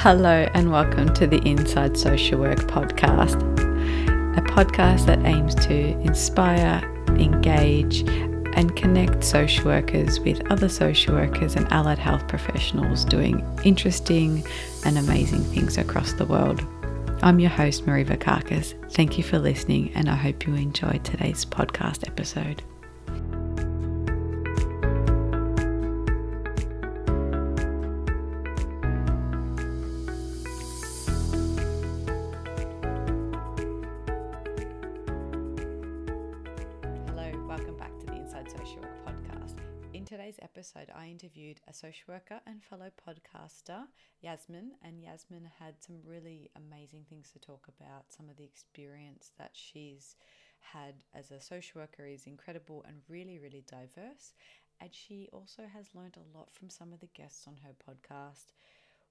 Hello, and welcome to the Inside Social Work podcast, a podcast that aims to inspire, engage, and connect social workers with other social workers and allied health professionals doing interesting and amazing things across the world. I'm your host, Marie Vakakis. Thank you for listening, and I hope you enjoyed today's podcast episode. Worker and fellow podcaster, Yasmine, and Yasmine had some really amazing things to talk about. Some of the experience that she's had as a social worker is incredible and really, really diverse. And she also has learned a lot from some of the guests on her podcast.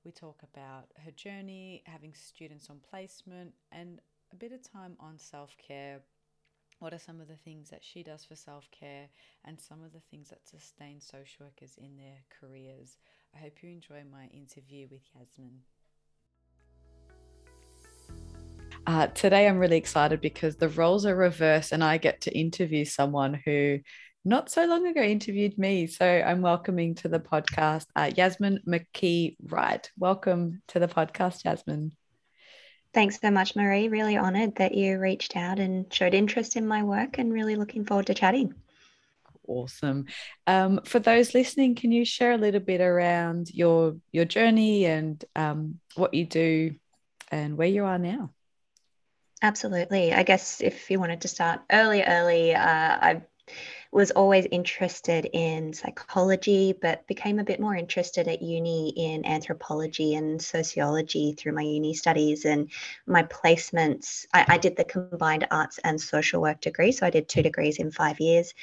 We talk about her journey, having students on placement, and a bit of time on self care, what are some of the things that she does for self care and some of the things that sustain social workers in their careers. I hope you enjoy my interview with Yasmine. Uh, today, I'm really excited because the roles are reversed and I get to interview someone who not so long ago interviewed me. So I'm welcoming to the podcast uh, Yasmine McKee-Wright. Welcome to the podcast, Yasmine. Thanks so much, Marie. Really honoured that you reached out and showed interest in my work and really looking forward to chatting. Awesome. Um, for those listening, can you share a little bit around your your journey and um, what you do and where you are now? Absolutely. I guess if you wanted to start early, early, uh, I was always interested in psychology, but became a bit more interested at uni in anthropology and sociology through my uni studies and my placements. I, I, did the combined arts and social work degree, so I did two degrees in five years.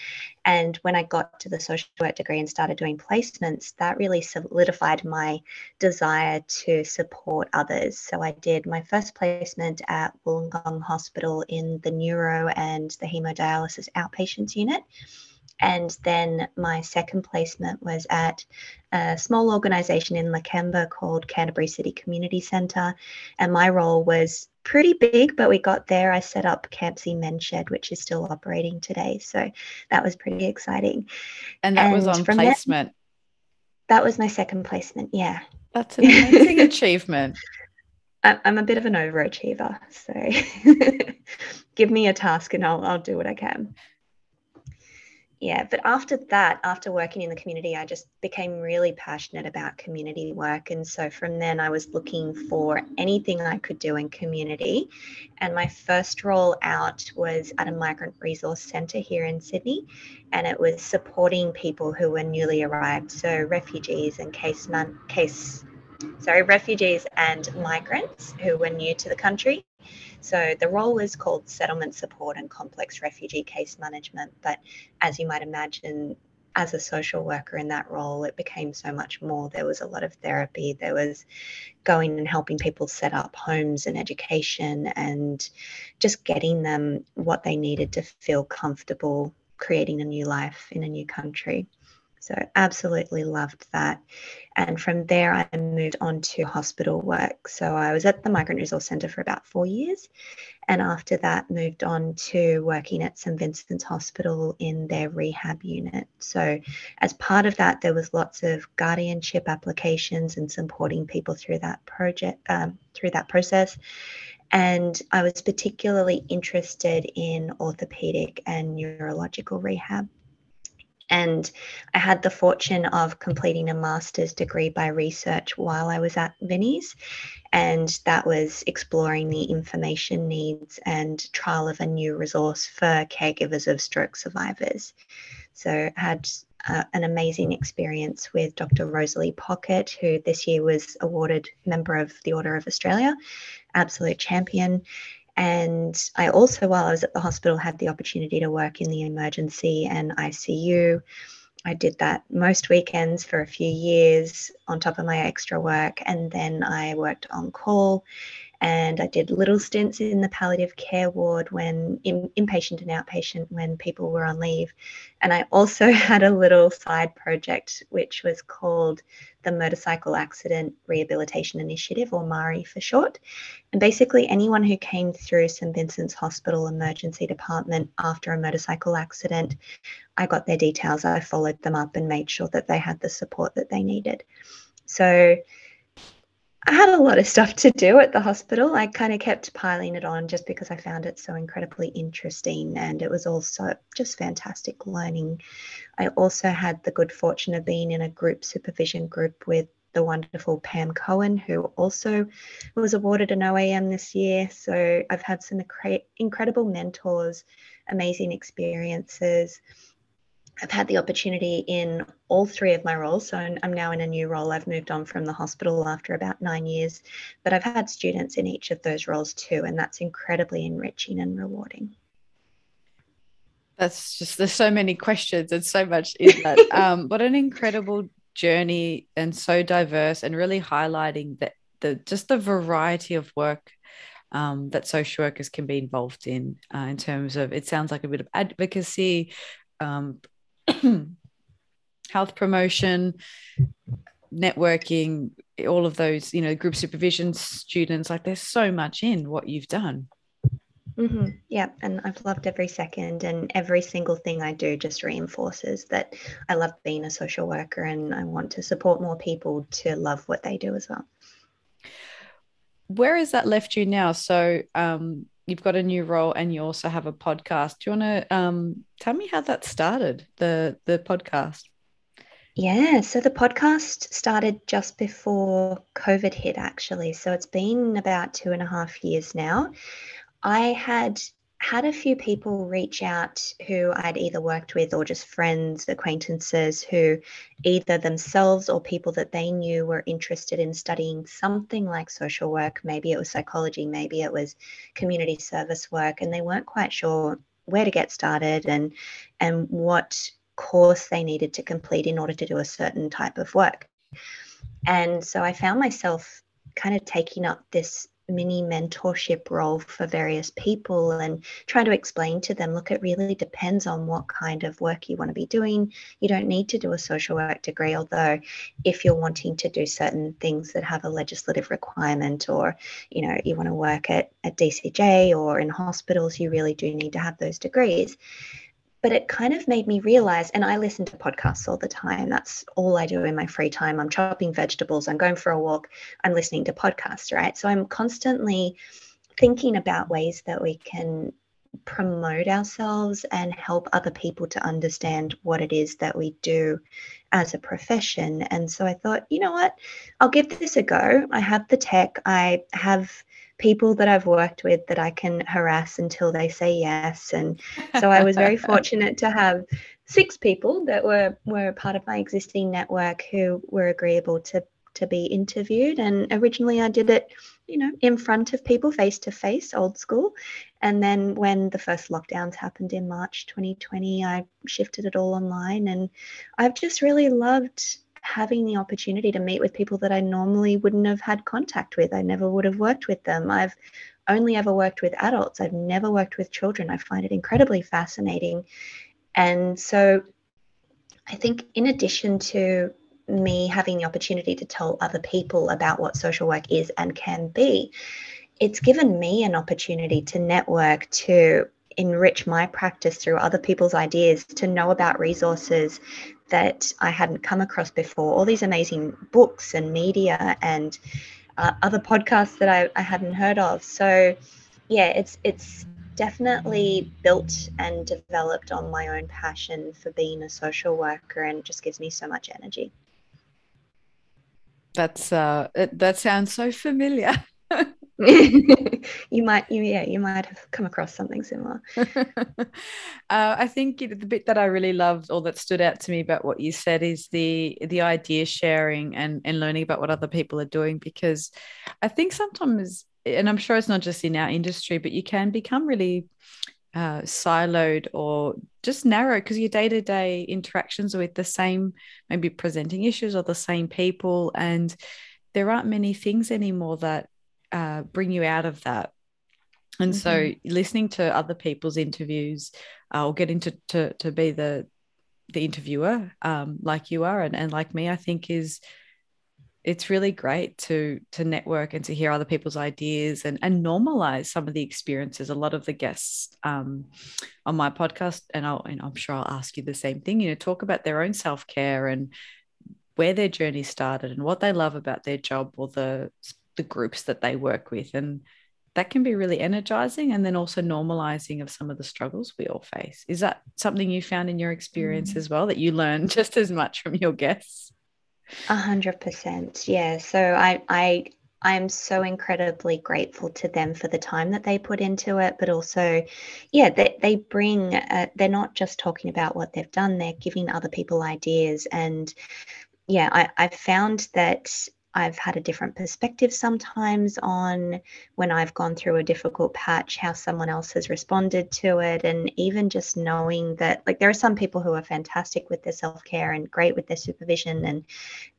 And when I got to the social work degree and started doing placements, that really solidified my desire to support others. So I did my first placement at Wollongong Hospital in the neuro and the hemodialysis outpatients unit. And then my second placement was at a small organization in Lakemba called Canterbury City Community Centre. And my role was pretty big, but we got there. I set up Campsie Men's Shed, which is still operating today. So that was pretty exciting. And that and was on placement. that was my second placement. Yeah. That's an amazing achievement. I'm a bit of an overachiever. So give me a task and I'll, I'll do what I can yeah but after that after working in the community i just became really passionate about community work. And so from then i was looking for anything i could do in community. And my first role out was at a migrant resource centre here in sydney. And it was supporting people who were newly arrived so refugees and case man case sorry refugees and migrants who were new to the country so the role is called settlement support and complex refugee case management. But as you might imagine, as a social worker in that role, it became so much more. There was a lot of therapy. There was going and helping people set up homes and education and just getting them what they needed to feel comfortable creating a new life in a new country. So, absolutely loved that. And from there, I moved on to hospital work. So, I was at the Migrant Resource Centre for about four years. And after that, moved on to working at St. Vincent's Hospital in their rehab unit. So, as part of that, there was lots of guardianship applications and supporting people through that project, um, through that process. And I was particularly interested in orthopedic and neurological rehab. And I had the fortune of completing a master's degree by research while I was at Vinnie's. And that was exploring the information needs and trial of a new resource for caregivers of stroke survivors. So I had uh, an amazing experience with Dr. Rosalie Pockett, who this year was awarded Member of the Order of Australia, absolute champion. And I also, while I was at the hospital, had the opportunity to work in the emergency and ICU. I did that most weekends for a few years on top of my extra work. And then I worked on call and I did little stints in the palliative care ward when in, inpatient and outpatient when people were on leave. And I also had a little side project which was called the Motorcycle Accident Rehabilitation Initiative, or MARI for short. And basically, anyone who came through St. Vincent's Hospital Emergency Department after a motorcycle accident, I got their details, I followed them up and made sure that they had the support that they needed. So I had a lot of stuff to do at the hospital. I kind of kept piling it on just because I found it so incredibly interesting and it was also just fantastic learning. I also had the good fortune of being in a group supervision group with the wonderful Pam Cohen, who also was awarded an OAM this year. So I've had some incredible mentors, amazing experiences. I've had the opportunity in all three of my roles. So I'm now in a new role. I've moved on from the hospital after about nine years, but I've had students in each of those roles too. And that's incredibly enriching and rewarding. That's just, there's so many questions and so much in that. um, what an incredible journey and so diverse and really highlighting that the just the variety of work um, that social workers can be involved in uh, in terms of it sounds like a bit of advocacy um, health promotion, networking, all of those, you know, group supervision students, like there's so much in what you've done. Mm-hmm. Yeah, and I've loved every second, and every single thing I do just reinforces that I love being a social worker and I want to support more people to love what they do as well. Where has that left you now? So, um, you've got a new role and you also have a podcast. Do you want to um, tell me how that started, the the podcast? Yeah, so the podcast started just before COVID hit, actually. So it's been about two and a half years now. I had had a few people reach out who I'd either worked with or just friends, acquaintances who either themselves or people that they knew were interested in studying something like social work. Maybe it was psychology, maybe it was community service work, and they weren't quite sure where to get started and and what course they needed to complete in order to do a certain type of work. And so I found myself kind of taking up this mini mentorship role for various people and try to explain to them look it really depends on what kind of work you want to be doing. You don't need to do a social work degree although if you're wanting to do certain things that have a legislative requirement or you know you want to work at, at dcj or in hospitals you really do need to have those degrees but it kind of made me realize and i listen to podcasts all the time that's all i do in my free time i'm chopping vegetables i'm going for a walk i'm listening to podcasts right? So i'm constantly thinking about ways that we can promote ourselves and help other people to understand what it is that we do as a profession. And so i thought you know what? I'll give this a go. I have the tech i have people that I've worked with that I can harass until they say yes. And so I was very fortunate to have six people that were were part of my existing network who were agreeable to to be interviewed. And originally I did it, you know, in front of people face to face, old school. And then when the first lockdowns happened in March 2020, I shifted it all online. And I've just really loved having the opportunity to meet with people that I normally wouldn't have had contact with. I never would have worked with them. I've only ever worked with adults. I've never worked with children. I find it incredibly fascinating. And so I think, in addition to me having the opportunity to tell other people about what social work is and can be, it's given me an opportunity to network, to enrich my practice through other people's ideas, to know about resources that I hadn't come across before, all these amazing books and media and uh, other podcasts that I, I hadn't heard of. So, yeah, it's it's definitely built and developed on my own passion for being a social worker, and just gives me so much energy. That's uh, that sounds so familiar. you might you yeah you might have come across something similar. Uh, i think the bit that i really loved or that stood out to me about what you said is the the idea sharing and and learning about what other people are doing because i think sometimes and i'm sure it's not just in our industry but you can become really uh, siloed or just narrow because your day-to-day interactions are with the same maybe presenting issues or the same people and there aren't many things anymore that uh, bring you out of that. And mm-hmm. so, listening to other people's interviews, uh, or getting to, to to be the the interviewer, um, like you are, and, and like me, I think is it's really great to to network and to hear other people's ideas and and normalize some of the experiences a lot of the guests um, on my podcast and, I'll, and i'm sure i'll ask you the same thing you know talk about their own self-care and where their journey started and what they love about their job or the the groups that they work with and that can be really energizing and then also normalizing of some of the struggles we all face is that something you found in your experience mm. as well that you learned just as much from your guests a hundred percent. Yeah. So I, I, I am so incredibly grateful to them for the time that they put into it, but also, yeah, they, they bring, uh, they're not just talking about what they've done, they're giving other people ideas. And yeah, I, I found that I've had a different perspective sometimes on when I've gone through a difficult patch, how someone else has responded to it. And even just knowing that, like, there are some people who are fantastic with their self care and great with their supervision, and,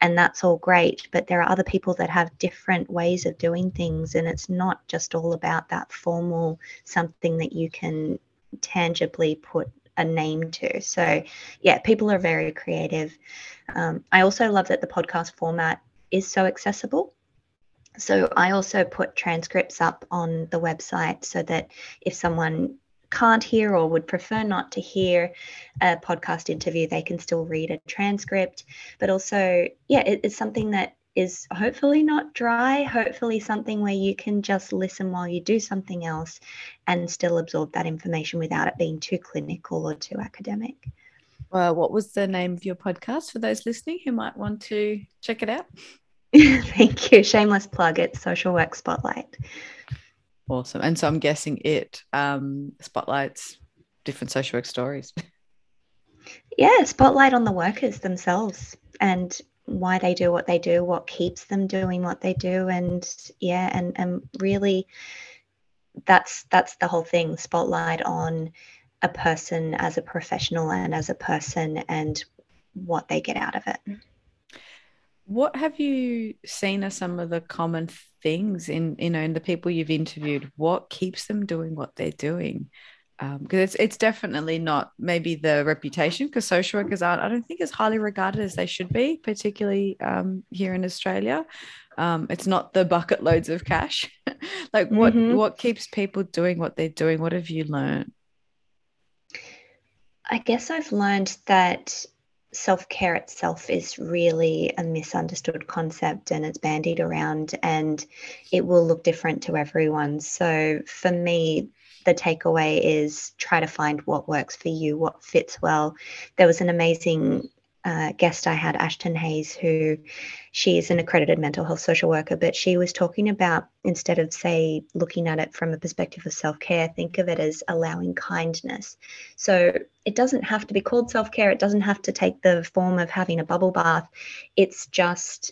and that's all great. But there are other people that have different ways of doing things. And it's not just all about that formal something that you can tangibly put a name to. So, yeah, people are very creative. Um, I also love that the podcast format is so accessible. So I also put transcripts up on the website so that if someone can't hear or would prefer not to hear a podcast interview, they can still read a transcript. But also, yeah, it, it's something that is hopefully not dry, hopefully something where you can just listen while you do something else and still absorb that information without it being too clinical or too academic. Well, what was the name of your podcast for those listening who might want to check it out? Thank you. Shameless plug. It's Social Work Spotlight. Awesome. And so I'm guessing it um, spotlights different social work stories. Yeah, spotlight on the workers themselves and why they do what they do, what keeps them doing what they do, and yeah, and and really, that's that's the whole thing. Spotlight on a person as a professional and as a person and what they get out of it. What have you seen as some of the common things in you know in the people you've interviewed? What keeps them doing what they're doing? Because um, it's it's definitely not maybe the reputation because social workers aren't I don't think as highly regarded as they should be, particularly um, here in Australia. Um, it's not the bucket loads of cash. like what mm-hmm. what keeps people doing what they're doing? What have you learned? I guess I've learned that self care itself is really a misunderstood concept and it's bandied around and it will look different to everyone. So for me, the takeaway is try to find what works for you, what fits well. There was an amazing uh, guest I had, Ashton Hayes, who she is an accredited mental health social worker, but she was talking about instead of, say, looking at it from a perspective of self care, think of it as allowing kindness. So it doesn't have to be called self care, it doesn't have to take the form of having a bubble bath. It's just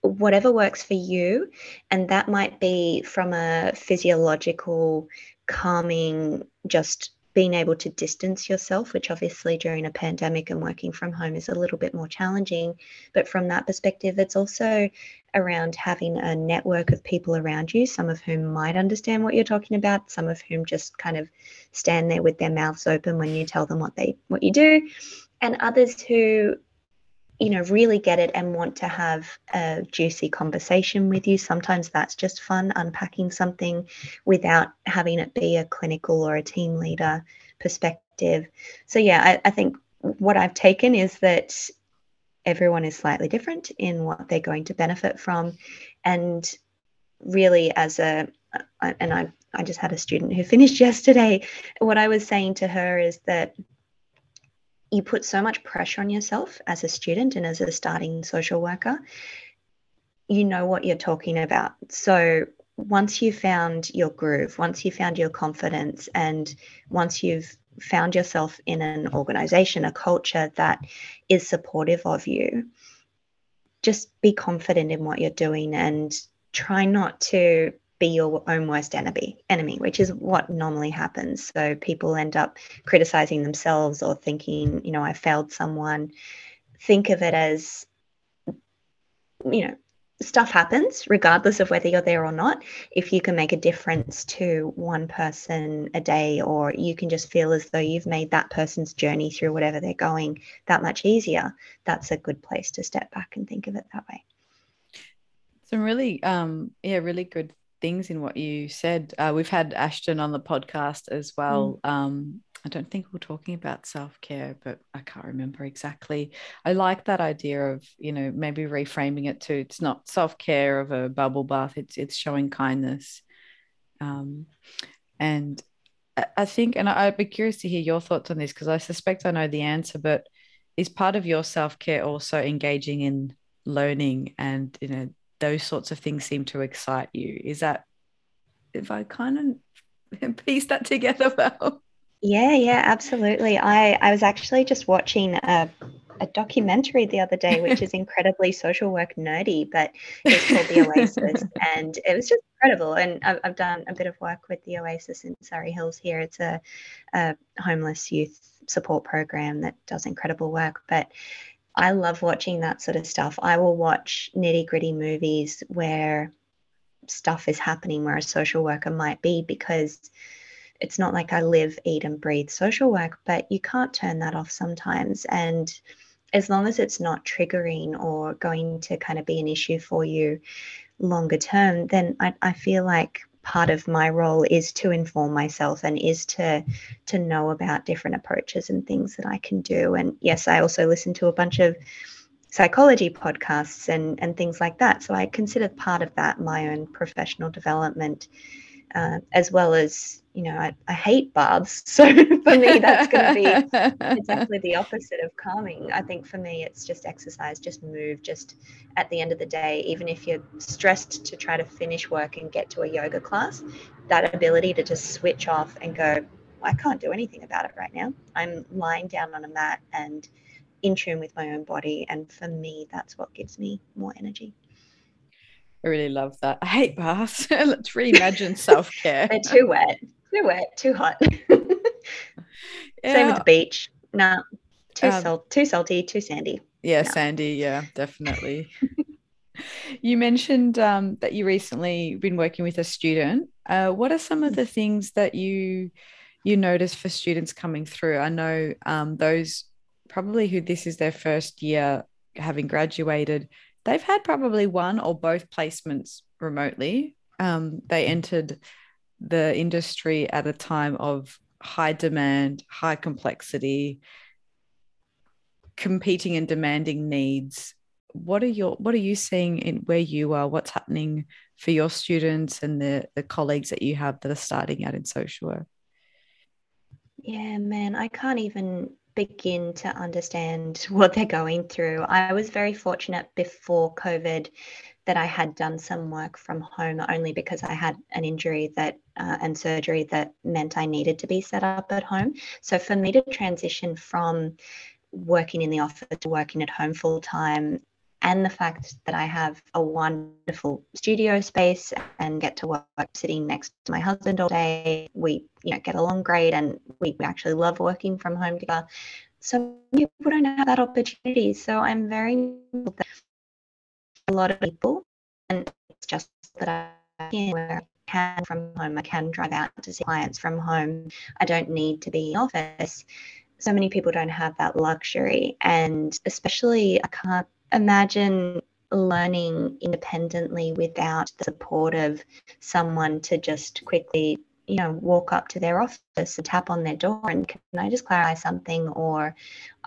whatever works for you. And that might be from a physiological, calming, just being able to distance yourself, which obviously during a pandemic and working from home is a little bit more challenging. But from that perspective, it's also around having a network of people around you, some of whom might understand what you're talking about, some of whom just kind of stand there with their mouths open when you tell them what they what you do, and others who you know really get it and want to have a juicy conversation with you. Sometimes that's just fun unpacking something without having it be a clinical or a team leader perspective. So yeah I, I think what i've taken is that everyone is slightly different in what they're going to benefit from. And really as a and i i just had a student who finished yesterday. What i was saying to her is that you put so much pressure on yourself as a student and as a starting social worker. You know what you're talking about. So once you've found your groove, once you found your confidence, and once you've found yourself in an organization, a culture that is supportive of you, just be confident in what you're doing and try not to be your own worst enemy enemy which is what normally happens so people end up criticizing themselves or thinking you know i failed someone think of it as you know stuff happens regardless of whether you're there or not. If you can make a difference to one person a day, or you can just feel as though you've made that person's journey through whatever they're going that much easier, that's a good place to step back and think of it that way. Some really, um, yeah, really good things in what you said. Uh, we've had Ashton on the podcast as well. Mm. Um, I don't think we're talking about self care, but I can't remember exactly. I like that idea of you know maybe reframing it to it's not self care of a bubble bath. It's it's showing kindness, um, and I think, and I'd be curious to hear your thoughts on this because I suspect I know the answer, but is part of your self care also engaging in learning and you know those sorts of things seem to excite you? Is that if I kind of piece that together well? Yeah, yeah, absolutely. I, I was actually just watching a, a documentary the other day, which is incredibly social work nerdy, but it's called The Oasis. and it was just incredible. And I've, I've done a bit of work with The Oasis in Surry Hills here. It's a, a homeless youth support program that does incredible work. But I love watching that sort of stuff. I will watch nitty gritty movies where stuff is happening where a social worker might be because it's not like I live, eat, and breathe social work, but you can't turn that off sometimes. And as long as it's not triggering or going to kind of be an issue for you longer term, then I, I feel like part of my role is to inform myself and is to to know about different approaches and things that I can do. And yes, I also listen to a bunch of psychology podcasts and and things like that. So I consider part of that my own professional development uh, as well as you know I, I hate baths so for me that's going to be exactly the opposite of calming. I think for me it's just exercise just move just at the end of the day even if you're stressed to try to finish work and get to a yoga class that ability to just switch off and go i can't do anything about it right now. I'm lying down on a mat and in tune with my own body. And for me that's what gives me more energy I really love that. I hate baths. Let's reimagine self care. They're too wet, too wet, too hot. yeah. Same with the beach. No, too um, salt, too salty, too sandy. Yeah, no. sandy. Yeah, definitely. you mentioned um, that you recently been working with a student. Uh, what are some of the things that you you notice for students coming through? I know um, those probably who this is their first year having graduated they've had probably one or both placements remotely. Um, they entered the industry at a time of high demand, high complexity, competing and demanding needs. What are your what are you seeing in where you are? What's happening for your students and the, the colleagues that you have that are starting out in social work? Yeah, man, I can't even begin to understand what they're going through. I was very fortunate before COVID that I had done some work from home only because I had an injury that uh, and surgery that meant I needed to be set up at home. So for me to transition from working in the office to working at home full time and the fact that I have a wonderful studio space and get to work sitting next to my husband all day. We, you know, get along great and we actually love working from home together. So people don't have that opportunity. So I'm very a lot of people and it's just that I where I can from home. I can drive out to see clients from home. I don't need to be in office. So many people don't have that luxury. And especially I can't imagine learning independently without the support of someone to just quickly you know walk up to their office and tap on their door and can i just clarify something? or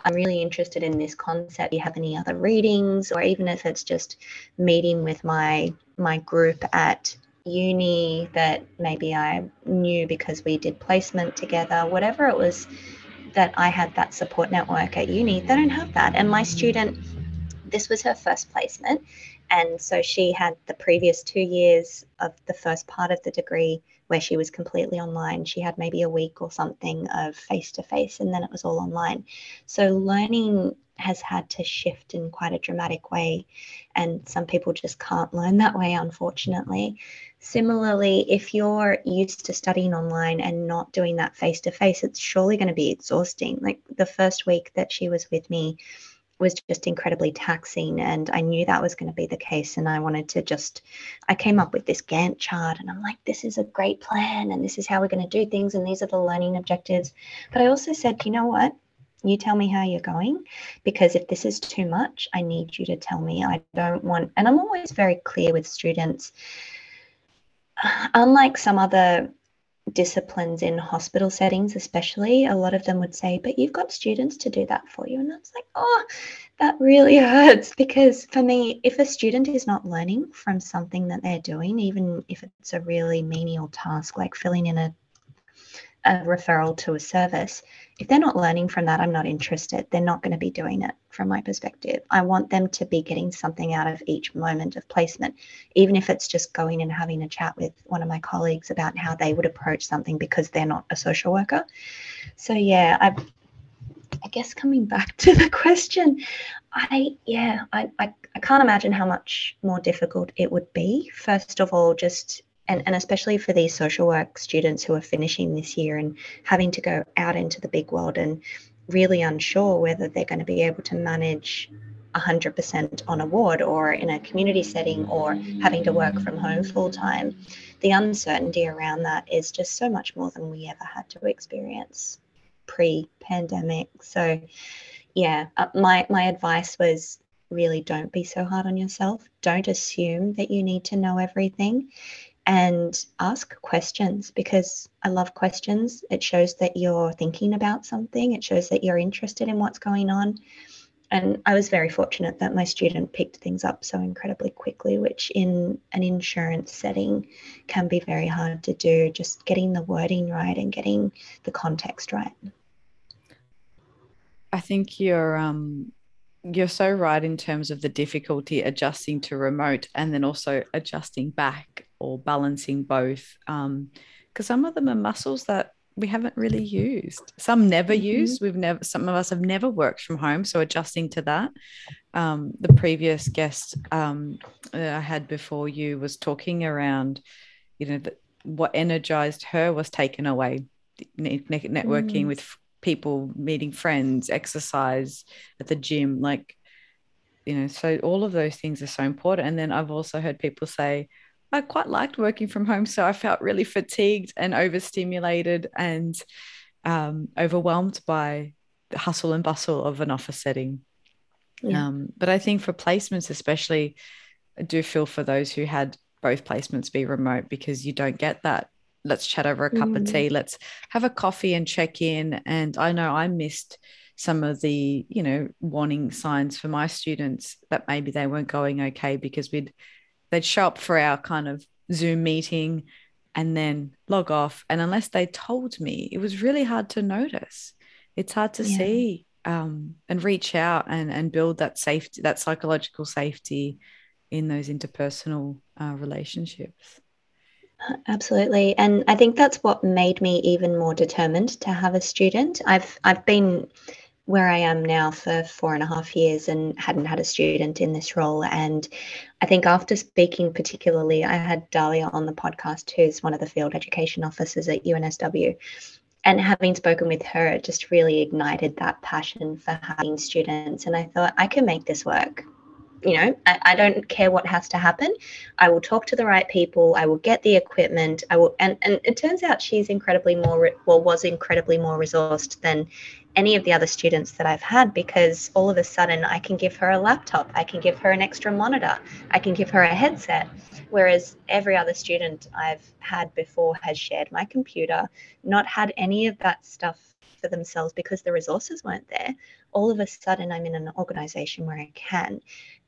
i'm really interested in this concept. Do you have any other readings? or even if it's just meeting with my my group at uni that maybe i knew because we did placement together whatever it was that i had that support network at uni they don't have that. And my student this was her first placement. And so she had the previous two years of the first part of the degree where she was completely online. She had maybe a week or something of face to face, and then it was all online. So learning has had to shift in quite a dramatic way. And some people just can't learn that way, unfortunately. Similarly, if you're used to studying online and not doing that face to face, it's surely going to be exhausting. Like the first week that she was with me, was just incredibly taxing. And I knew that was going to be the case. And I wanted to just, I came up with this Gantt chart and I'm like, this is a great plan and this is how we're going to do things. And these are the learning objectives. But I also said, you know what? You tell me how you're going because if this is too much, I need you to tell me. I don't want, and I'm always very clear with students. Unlike some other disciplines in hospital settings, especially, a lot of them would say, But you've got students to do that for you. And that's like, Oh, that really hurts because for me, if a student is not learning from something that they're doing, even if it's a really menial task like filling in a a referral to a service, if they're not learning from that, I'm not interested. They're not going to be doing it from my perspective. I want them to be getting something out of each moment of placement, even if it's just going and having a chat with one of my colleagues about how they would approach something because they're not a social worker. So, yeah, I, I guess coming back to the question, I, yeah, I, I, I can't imagine how much more difficult it would be. First of all, just and, and especially for these social work students who are finishing this year and having to go out into the big world and really unsure whether they're going to be able to manage 100% on a ward or in a community setting or having to work from home full time, the uncertainty around that is just so much more than we ever had to experience pre pandemic. So, yeah, uh, my, my advice was really don't be so hard on yourself. Don't assume that you need to know everything and ask questions because I love questions. It shows that you're thinking about something, it shows that you're interested in what's going on. And I was very fortunate that my student picked things up so incredibly quickly, which in an insurance setting can be very hard to do, just getting the wording right and getting the context right. I think you're um, you're so right in terms of the difficulty adjusting to remote and then also adjusting back or balancing both. Because um, some of them are muscles that we haven't really used. Some never mm-hmm. used. We've never. Some of us have never worked from home, so adjusting to that. Um, the previous guest um, I had before you was talking around, you know, that what energized her was taken away. Networking mm. with people meeting friends exercise at the gym like you know so all of those things are so important and then i've also heard people say i quite liked working from home so i felt really fatigued and overstimulated and um, overwhelmed by the hustle and bustle of an office setting yeah. um, but i think for placements especially i do feel for those who had both placements be remote because you don't get that let's chat over a cup mm. of tea let's have a coffee and check in and i know i missed some of the you know warning signs for my students that maybe they weren't going okay because we'd they'd show up for our kind of zoom meeting and then log off and unless they told me it was really hard to notice it's hard to yeah. see um, and reach out and and build that safety that psychological safety in those interpersonal uh, relationships Absolutely. And I think that's what made me even more determined to have a student. I've I've been where I am now for four and a half years and hadn't had a student in this role. And I think after speaking particularly, I had Dahlia on the podcast, who's one of the field education officers at UNSW. And having spoken with her, it just really ignited that passion for having students. And I thought, I can make this work you know I, I, don't care what has to happen. I will talk to the right people. I will get the equipment. I will and and it turns out she's incredibly more well was incredibly more resourced than any of the other students that i've had because all of a sudden i can give her a laptop. I can give her an extra monitor. I can give her a headset. Whereas every other student i've had before has shared my computer not had any of that stuff for themselves because the resources weren't there. All of a sudden I'm in an organization where I can.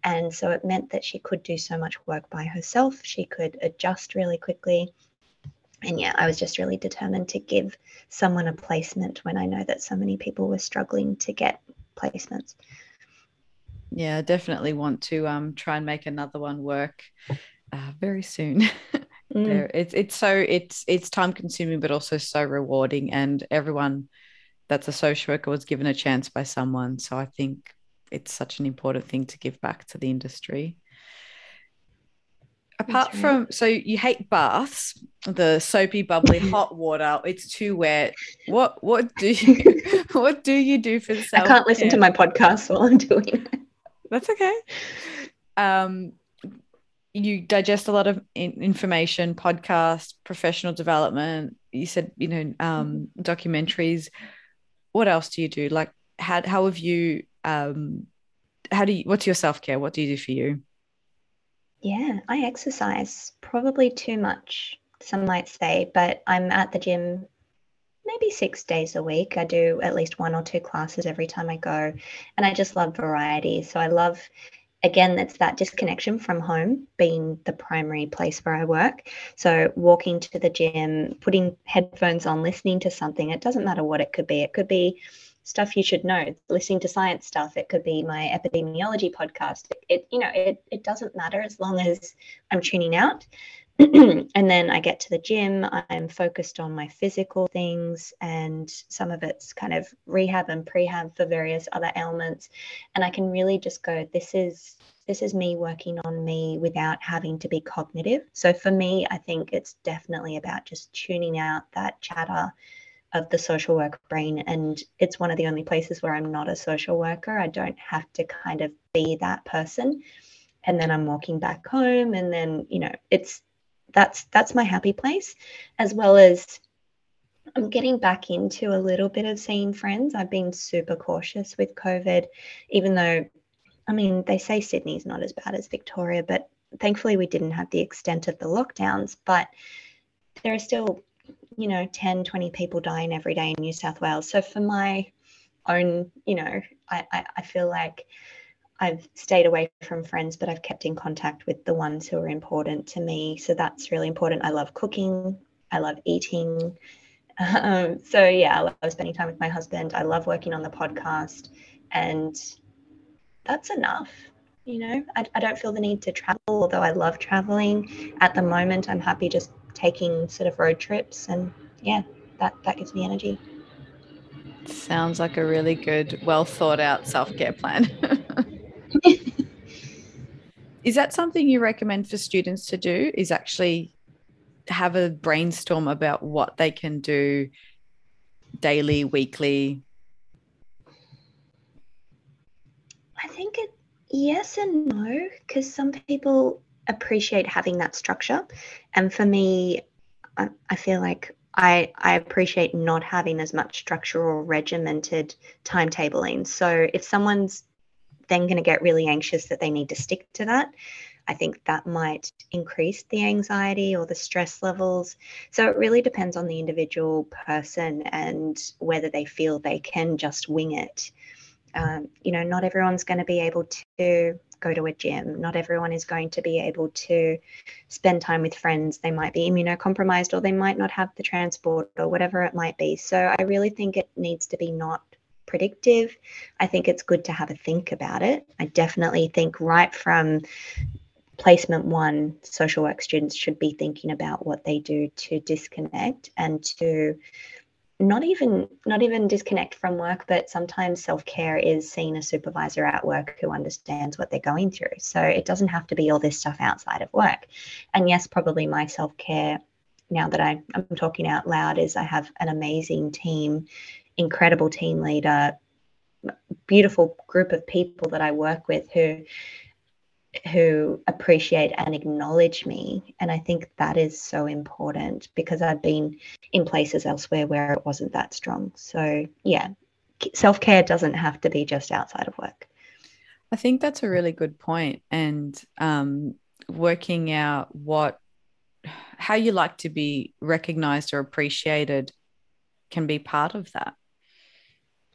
And so it meant that she could do so much work by herself. She could adjust really quickly. And yeah, I was just really determined to give someone a placement when I know that so many people were struggling to get placements. Yeah, I definitely want to um, try and make another one work uh, very soon. mm. It's it's so it's it's time consuming, but also so rewarding, and everyone that's a social worker was given a chance by someone. So I think it's such an important thing to give back to the industry. apart right. from so you hate baths the soapy bubbly hot water it's too wet. What what do you what do you do for self i can't listen to my podcast while i'm doing it that's okay. Um you digest a lot of information podcast professional development. You said you know um documentaries. What else do you do? Like how, how have you um how do you what's your self-care what do you do for you yeah, I exercise probably too much, some might say, but I'm at the gym maybe six days a week. I do at least one or two classes every time I go. And I just love variety. So I love, again, it's that disconnection from home being the primary place where I work. So walking to the gym, putting headphones on, listening to something, it doesn't matter what it could be. It could be stuff you should know listening to science stuff. It could be my epidemiology podcast. It you know it, it doesn't matter as long as i'm tuning out. And then i get to the gym. I'm focused on my physical things and some of it's kind of rehab and prehab for various other ailments. And i can really just go this is this is me working on me without having to be cognitive. So for me i think it's definitely about just tuning out that chatter of the social work brain and it's one of the only places where i'm not a social worker. I don't have to kind of be that person. And then i'm walking back home and then you know it's that's that's my happy place as well as i'm getting back into a little bit of seeing friends. I've been super cautious with covid even though i mean they say sydney's not as bad as victoria but thankfully we didn't have the extent of the lockdowns but there are still you know 10 20 people dying every day in new south wales so for my own you know I, I, I feel like I've stayed away from friends, but I've kept in contact with the ones who are important to me. So that's really important. I love cooking. I love eating. Um, so yeah, I love spending time with my husband. I love working on the podcast, and that's enough. You know, I, I don't feel the need to travel, although I love traveling. At the moment, I'm happy just taking sort of road trips and yeah that that gives me energy. Sounds like a really good well thought out self-care plan. Is that something you recommend for students to do? Is actually have a brainstorm about what they can do daily weekly? I think it yes and no because some people appreciate having that structure. And for me, I, I feel like I, I appreciate not having as much structure or regimented timetabling. So if someone's then going to get really anxious that they need to stick to that, I think that might increase the anxiety or the stress levels. So it really depends on the individual person and whether they feel they can just wing it. Um, you know, not everyone's going to be able to go to a gym. Not everyone is going to be able to spend time with friends. They might be immunocompromised or they might not have the transport or whatever it might be. So I really think it needs to be not predictive. I think it's good to have a think about it. I definitely think right from placement one, social work students should be thinking about what they do to disconnect and to not even not even disconnect from work but sometimes self-care is seeing a supervisor at work who understands what they're going through. So it doesn't have to be all this stuff outside of work. And yes probably my self-care now that I, i'm talking out loud is i have an amazing team incredible team leader beautiful group of people that i work with who who appreciate and acknowledge me. And I think that is so important because I've been in places elsewhere where it wasn't that strong. So, yeah, self care doesn't have to be just outside of work. I think that's a really good point. And um, working out what, how you like to be recognized or appreciated can be part of that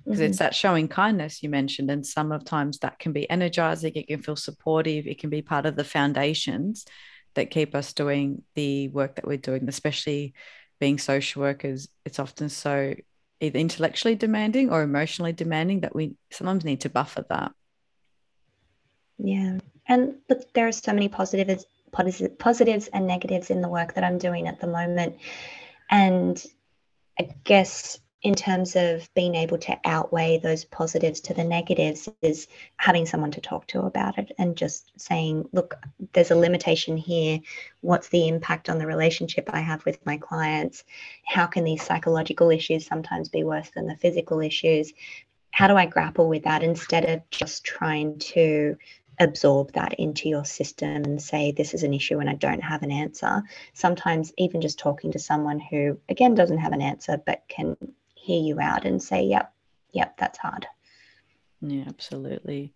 because mm-hmm. it's that showing kindness you mentioned and some of times that can be energizing it can feel supportive it can be part of the foundations that keep us doing the work that we're doing especially being social workers. It's often so either intellectually demanding or emotionally demanding that we sometimes need to buffer that. Yeah. And look there are so many positives positives and negatives in the work that i'm doing at the moment. And i guess in terms of being able to outweigh those positives to the negatives is having someone to talk to about it and just saying, look, there's a limitation here. What's the impact on the relationship I have with my clients? How can these psychological issues sometimes be worse than the physical issues? How do I grapple with that instead of just trying to absorb that into your system and say this is an issue and I don't have an answer. Sometimes even just talking to someone who again doesn't have an answer but can hear you out and say, yep, yep, that's hard. Yeah, absolutely.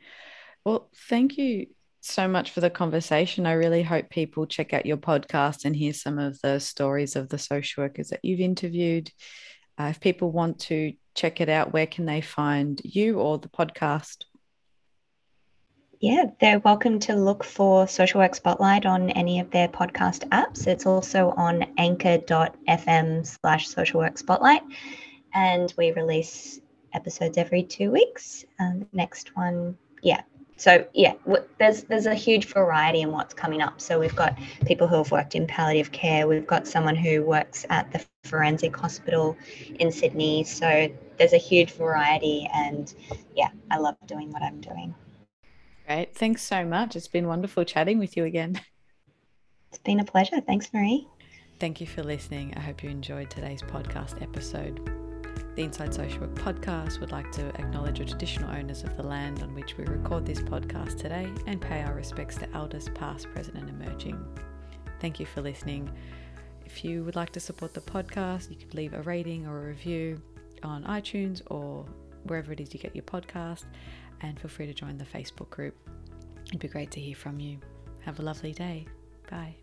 Well, thank you so much for the conversation. I really hope people check out your podcast and hear some of the stories of the social workers that you've interviewed. Uh, if people want to check it out, where can they find you or the podcast? Yeah, they're welcome to look for Social Work Spotlight on any of their podcast apps. It's also on anchor.fm slash social work spotlight and we release episodes every two weeks. Um, next one, yeah. So yeah, w- there's there's a huge variety in what's coming up. So we've got people who have worked in palliative care. We've got someone who works at the forensic hospital in Sydney. So there's a huge variety, and yeah, I love doing what I'm doing. Great, thanks so much. It's been wonderful chatting with you again. It's been a pleasure. Thanks, Marie. Thank you for listening. I hope you enjoyed today's podcast episode. The Inside Social Work podcast would like to acknowledge the traditional owners of the land on which we record this podcast today and pay our respects to elders past, present, and emerging. Thank you for listening. If you would like to support the podcast, you could leave a rating or a review on iTunes or wherever it is you get your podcast, and feel free to join the Facebook group. It'd be great to hear from you. Have a lovely day. Bye.